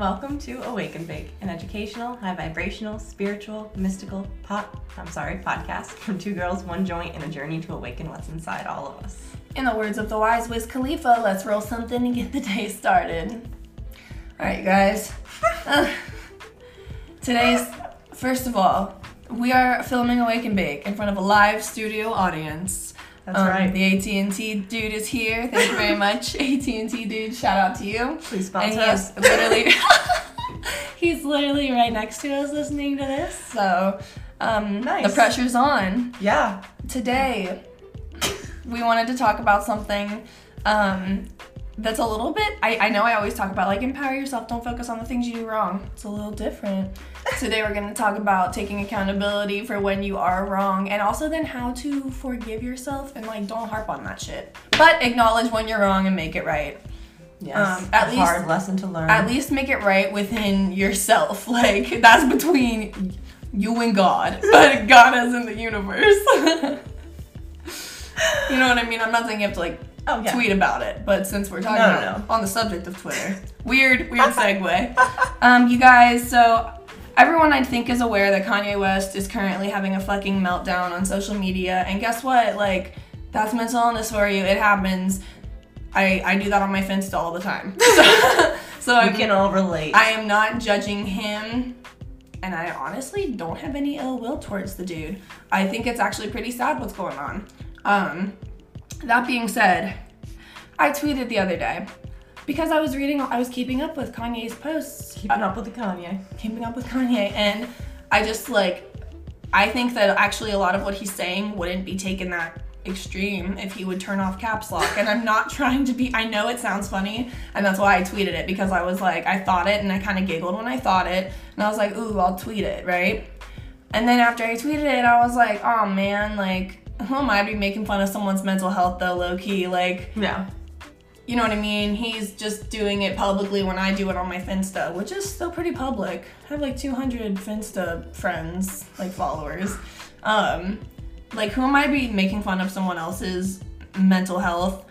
Welcome to Awaken Bake, an educational, high vibrational, spiritual, mystical pot I'm sorry, podcast from two girls, one joint, and a journey to awaken what's inside all of us. In the words of the wise Wiz Khalifa, let's roll something and get the day started. All right, you guys. Today's first of all, we are filming Awaken Bake in front of a live studio audience. That's Um, right. The AT&T dude is here. Thank you very much, AT&T dude. Shout out to you. Please And sponsor us. literally, he's literally right next to us listening to this. So, um, Nice. the pressure's on. Yeah. Today, we wanted to talk about something um, that's a little bit. I, I know I always talk about like empower yourself, don't focus on the things you do wrong. It's a little different. Today, we're going to talk about taking accountability for when you are wrong and also then how to forgive yourself and like don't harp on that shit. But acknowledge when you're wrong and make it right. Yes. Um, at a least- hard lesson to learn. At least make it right within yourself. Like, that's between you and God, but God is in the universe. you know what I mean? I'm not saying you have to like oh yeah. tweet about it, but since we're talking No, no, about no. on the subject of Twitter, weird, weird segue. um, you guys, so everyone I think is aware that Kanye West is currently having a fucking meltdown on social media, and guess what? Like, that's mental illness for you. It happens. I I do that on my Finsta all the time. so so We I'm, can all relate. I am not judging him. And I honestly don't have any ill will towards the dude. I think it's actually pretty sad what's going on. Um, that being said, I tweeted the other day because I was reading, I was keeping up with Kanye's posts, Keeping up with the Kanye. keeping up with Kanye, and I just like, I think that actually a lot of what he's saying wouldn't be taken that extreme if he would turn off caps lock. And I'm not trying to be, I know it sounds funny, and that's why I tweeted it because I was like, I thought it and I kind of giggled when I thought it, and I was like, ooh, I'll tweet it, right? And then after I tweeted it, I was like, oh man, like, who am I to be making fun of someone's mental health though, low key? Like, Yeah. you know what I mean? He's just doing it publicly when I do it on my Finsta, which is still pretty public. I have like 200 Finsta friends, like followers. Um, like, who am I to be making fun of someone else's mental health?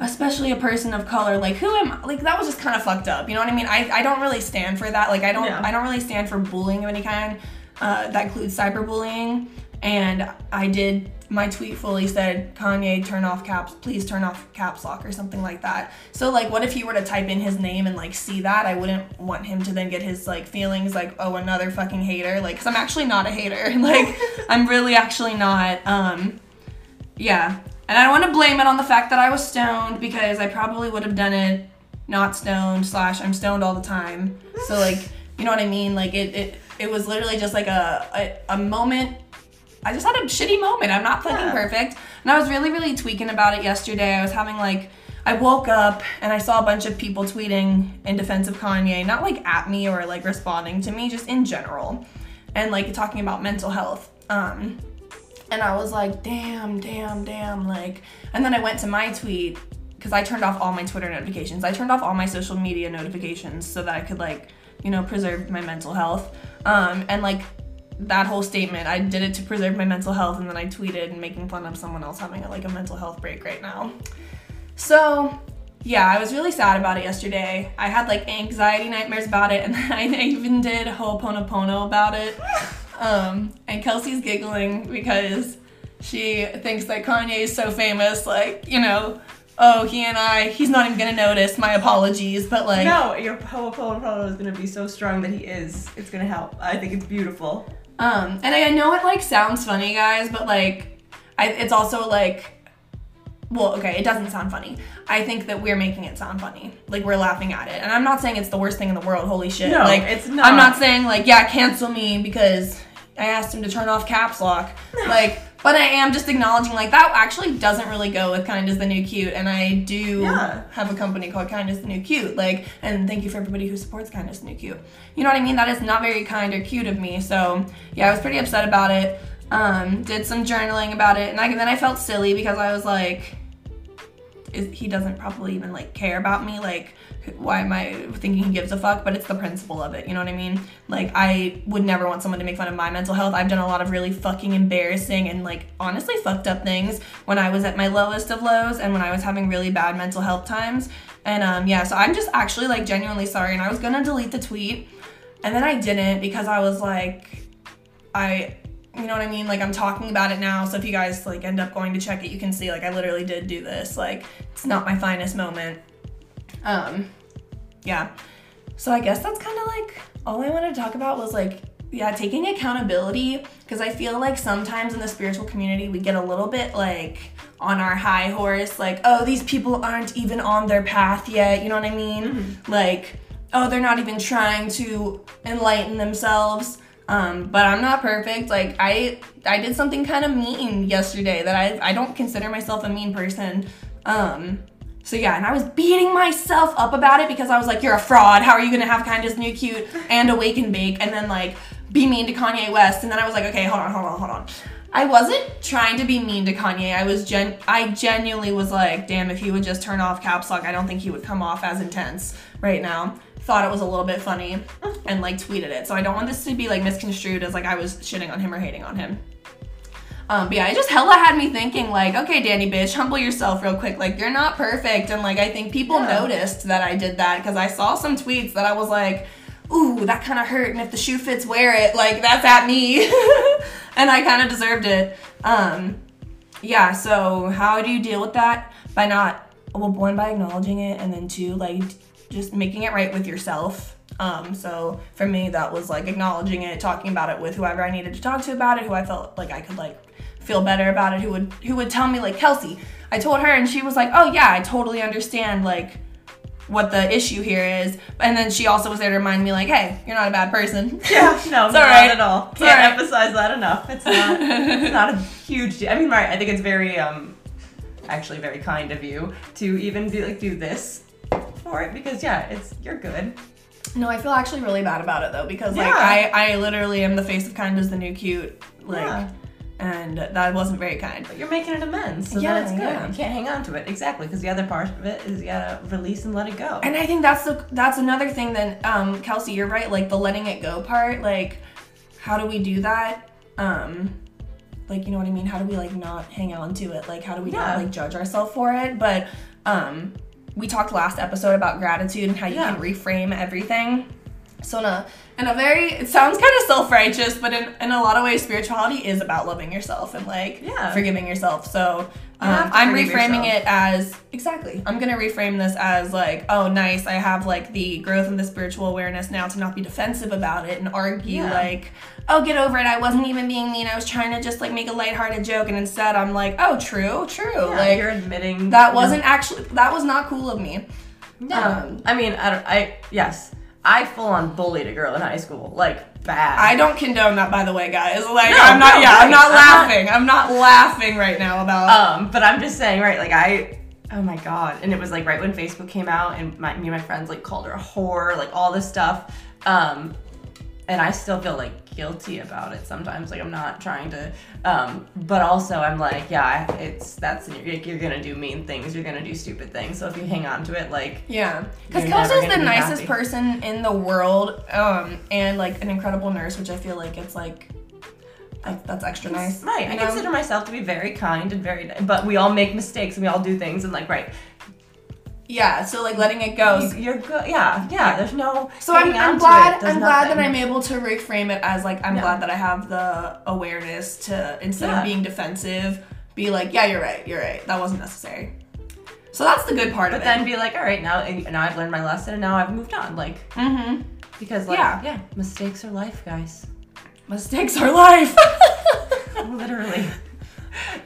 Especially a person of color. Like, who am like that was just kind of fucked up. You know what I mean? I, I don't really stand for that. Like, I don't Yeah. I don't really stand for bullying of any kind. Uh, that includes cyberbullying. And I did my tweet fully said Kanye turn off caps please turn off caps lock or something like that. So like what if he were to type in his name and like see that? I wouldn't want him to then get his like feelings like oh another fucking hater like cuz I'm actually not a hater. Like I'm really actually not um yeah. And I don't want to blame it on the fact that I was stoned because I probably would have done it not stoned slash I'm stoned all the time. So like you know what I mean? Like it it, it was literally just like a, a, a moment I just had a shitty moment. I'm not fucking Yeah. perfect. And I was really, really tweaking about it yesterday. I was having like, I woke up and I saw a bunch of people tweeting in defense of Kanye, not like at me or like responding to me, just in general, and like talking about mental health. Um, and I was like, damn, damn, damn, like, and then I went to my tweet because I turned off all my Twitter notifications. I turned off all my social media notifications so that I could like, you know, preserve my mental health. Um, and like that whole statement, I did it to preserve my mental health, and then I tweeted and making fun of someone else having a, like a mental health break right now. So yeah, I was really sad about it yesterday. I had like anxiety nightmares about it, and I even did Ho'oponopono about it. Um, and Kelsey's giggling because she thinks that Kanye is so famous, like, you know, oh, he and I, he's not even gonna notice my apologies, but like, no, your Ho'oponopono is gonna be so strong that he is. It's gonna help. I think it's beautiful. Um, and I, know it like sounds funny, guys, but like, I, it's also like, well, okay, it doesn't sound funny. I think that we're making it sound funny. Like we're laughing at it. And I'm not saying it's the worst thing in the world. Holy shit. No, like it's not. I'm not saying like, yeah, cancel me because I asked him to turn off caps lock. Like, but I am just acknowledging like that actually doesn't really go with kind is the new cute. And I do Yeah. have a company called Kind is the New Cute. Like, and thank you for everybody who supports Kind is the New Cute. You know what I mean? That is not very kind or cute of me. So yeah, I was pretty upset about it. Um, did some journaling about it, and I, then I felt silly because I was like, is he doesn't probably even like care about me. Like, why am I thinking he gives a fuck? But it's the principle of it. You know what I mean? Like, I would never want someone to make fun of my mental health. I've done a lot of really fucking embarrassing and like honestly fucked up things when I was at my lowest of lows and when I was having really bad mental health times. And um, yeah, so I'm just actually like genuinely sorry. And I was gonna delete the tweet, and then I didn't because I was like, I you know what I mean? Like I'm talking about it now, so if you guys like end up going to check it, you can see like I literally did do this. Like it's not my finest moment. Um yeah. So I guess that's kind of like all I wanted to talk about was like yeah, taking accountability because I feel like sometimes in the spiritual community we get a little bit like on our high horse like oh these people aren't even on their path yet, you know what I mean? Mm-hmm. Like oh they're not even trying to enlighten themselves um, but I'm not perfect. Like I I did something kind of mean yesterday that I I don't consider myself a mean person. Um, so yeah, and I was beating myself up about it because I was like, "You're a fraud. How are you gonna have kindness, new, cute, and awake and bake, and then like be mean to Kanye West?" And then I was like, "Okay, hold on, hold on, hold on." I wasn't trying to be mean to Kanye. I was gen I genuinely was like, "Damn, if he would just turn off caps lock, I don't think he would come off as intense right now." Thought it was a little bit funny and like tweeted it. So I don't want this to be like misconstrued as like I was shitting on him or hating on him. Um, but yeah, it just hella had me thinking like, okay, Danny bitch, humble yourself real quick. Like you're not perfect, and like I think people yeah. noticed that I did that because I saw some tweets that I was like, ooh, that kind of hurt, and if the shoe fits, wear it. Like that's at me, and I kind of deserved it. Um, yeah. So how do you deal with that? By not well, one by acknowledging it, and then two, like just making it right with yourself. Um, so for me, that was like acknowledging it, talking about it with whoever I needed to talk to about it, who I felt like I could like feel better about it, who would who would tell me like Kelsey. I told her and she was like, "Oh yeah, I totally understand like what the issue here is." And then she also was there to remind me like, "Hey, you're not a bad person." Yeah, no, it's not right. at all. Can't right. emphasize that enough. It's not it's not a huge deal. I mean, right, I think it's very um actually very kind of you to even be like do this for it because yeah, it's you're good. No, I feel actually really bad about it though because like I I literally am the face of kind is the new cute like. Yeah. And that wasn't very kind. But you're making an amends, so yeah, that's good. Yeah. You can't hang on to it exactly because the other part of it is you gotta release and let it go. And I think that's the that's another thing that um, Kelsey, you're right. Like the letting it go part. Like, how do we do that? Um, like you know what I mean? How do we like not hang on to it? Like how do we yeah. not like judge ourselves for it? But um, we talked last episode about gratitude and how you yeah. can reframe everything. So in a in a very it sounds kind of self-righteous, but in, in a lot of ways spirituality is about loving yourself and like yeah. forgiving yourself. So um, I'm reframing yourself. it as exactly. I'm gonna reframe this as like, oh, nice. I have like the growth and the spiritual awareness now to not be defensive about it and argue yeah. like, oh, get over it. I wasn't even being mean. I was trying to just like make a lighthearted joke, and instead I'm like, oh, true, true. Yeah, like you're admitting that wasn't actually that was not cool of me. Yeah. Um, I mean, I don't. I yes. I full on bullied a girl in high school, like bad. I don't condone that, by the way, guys. Like, no, I'm not. No, yeah, right. I'm not laughing. I'm not, I'm not laughing right now about. Um, but I'm just saying, right? Like, I. Oh my god! And it was like right when Facebook came out, and my, me and my friends like called her a whore, like all this stuff. Um, and I still feel like guilty about it sometimes. Like I'm not trying to, um, but also I'm like, yeah, it's that's you're, you're gonna do mean things, you're gonna do stupid things. So if you hang on to it, like yeah, because Kelsey's the nicest happy. person in the world, um, and like an incredible nurse, which I feel like it's like. Like, that's extra nice. Right. I know? consider myself to be very kind and very, but we all make mistakes and we all do things and like, right yeah, so like letting it go. You're good. Yeah, yeah. There's no. So I'm, I'm glad. I'm glad that I'm able to reframe it as like I'm glad that I have the awareness to instead yeah. of being defensive, be like, yeah, you're right. You're right. That wasn't necessary. So that's the good part but of it. But then be like, all right, now now I've learned my lesson and now I've moved on. Like, mm-hmm. because like, yeah, yeah, mistakes are life, guys. Mistakes are life. Literally.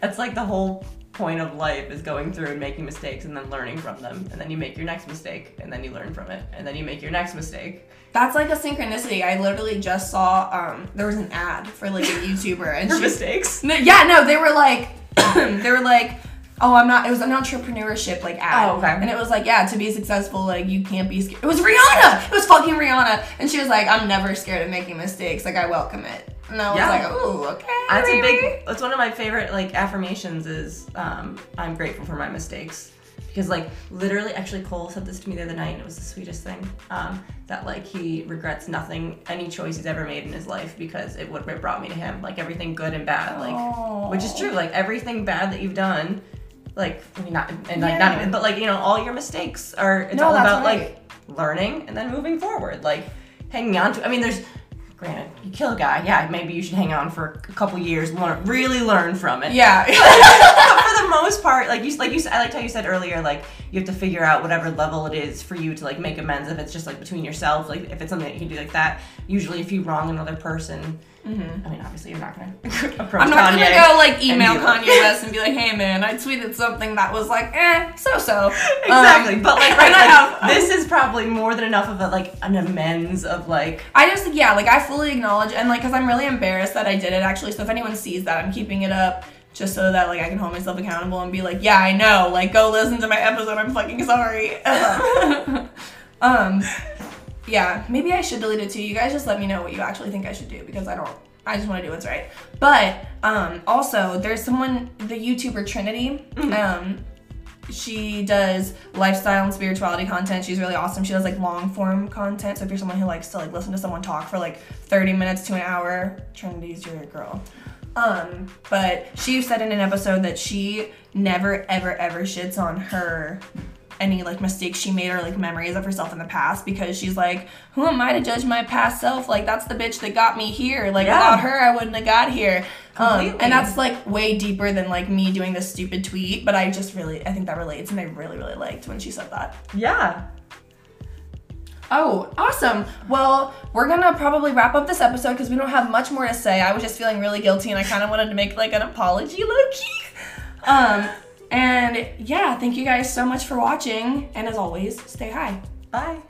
That's like the whole point of life is going through and making mistakes and then learning from them. And then you make your next mistake and then you learn from it. And then you make your next mistake. That's like a synchronicity. I literally just saw um there was an ad for like a YouTuber and for mistakes. yeah, no, they were like they were like Oh, I'm not. It was an entrepreneurship like ad. Oh, okay. And it was like, yeah, to be successful, like you can't be scared. It was Rihanna. It was fucking Rihanna, and she was like, I'm never scared of making mistakes. Like I welcome it. And I was yeah. like, ooh, okay. That's maybe. a big. It's one of my favorite like affirmations. Is um, I'm grateful for my mistakes. because like literally actually cole said this to me the other night and it was the sweetest thing um, that like he regrets nothing any choice he's ever made in his life because it would have brought me to him like everything good and bad like which is true like everything bad that you've done like I mean not and like not even but like you know all your mistakes are it's No, all that's about right. like learning and then moving forward like hanging on to i mean there's granted you kill a guy yeah maybe you should hang on for a couple years learn really learn from it Yeah. but for the most part, like you like you I liked how you said earlier, like you have to figure out whatever level it is for you to like make amends. If it's just like between yourself, like if it's something that you can do like that. Usually, if you wrong another person, I mean, obviously you're not gonna approach I'm not Kanye. gonna go like email and be like- Kanye West and be like, "Hey man, I tweeted something that was like, eh, so so." Exactly, but like, right, like, have- this is probably more than enough of a like an amends of like I just yeah, like I fully acknowledge and like because I'm really embarrassed that I did it actually. So if anyone sees that, I'm keeping it up just so that like I can hold myself accountable and be like, yeah, I know. Like go listen to my episode. I'm fucking sorry. um, yeah, maybe I should delete it too. You guys just let me know what you actually think I should do because I don't. I just want to do what's right. But um, also, there's someone, the YouTuber Trinity. Um, she does lifestyle and spirituality content. She's really awesome. She does like long form content. So if you're someone who likes to like listen to someone talk for like 30 minutes to an hour, Trinity's your girl. Um, but she said in an episode that she never ever ever shits on her any like mistakes she made or like memories of herself in the past because she's like, who am I to judge my past self? Like that's the bitch that got me here. Like Yeah. without her, I wouldn't have got here. Um, and that's like way deeper than like me doing this stupid tweet. But I just really, I think that relates, and I really really liked when she said that. yeah. Oh, awesome. Well, we're gonna probably wrap up this episode because we don't have much more to say. I was just feeling really guilty and I kind of wanted to make like an apology, low key. Um, and yeah, thank you guys so much for watching. And as always, stay high. Bye.